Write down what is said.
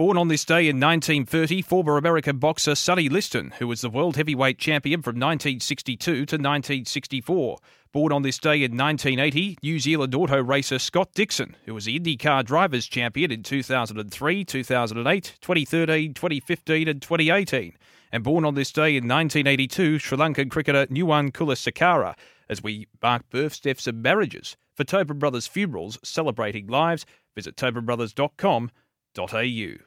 Born on this day in 1930, former American boxer Sonny Liston, who was the world heavyweight champion from 1962 to 1964. Born on this day in 1980, New Zealand auto racer Scott Dixon, who was the IndyCar Drivers' Champion in 2003, 2008, 2013, 2015, and 2018. And born on this day in 1982, Sri Lankan cricketer Nuwan Kulasekara, as we mark births, deaths, and marriages. For Tobin Brothers Funerals, celebrating lives, visit tobinbrothers.com.au.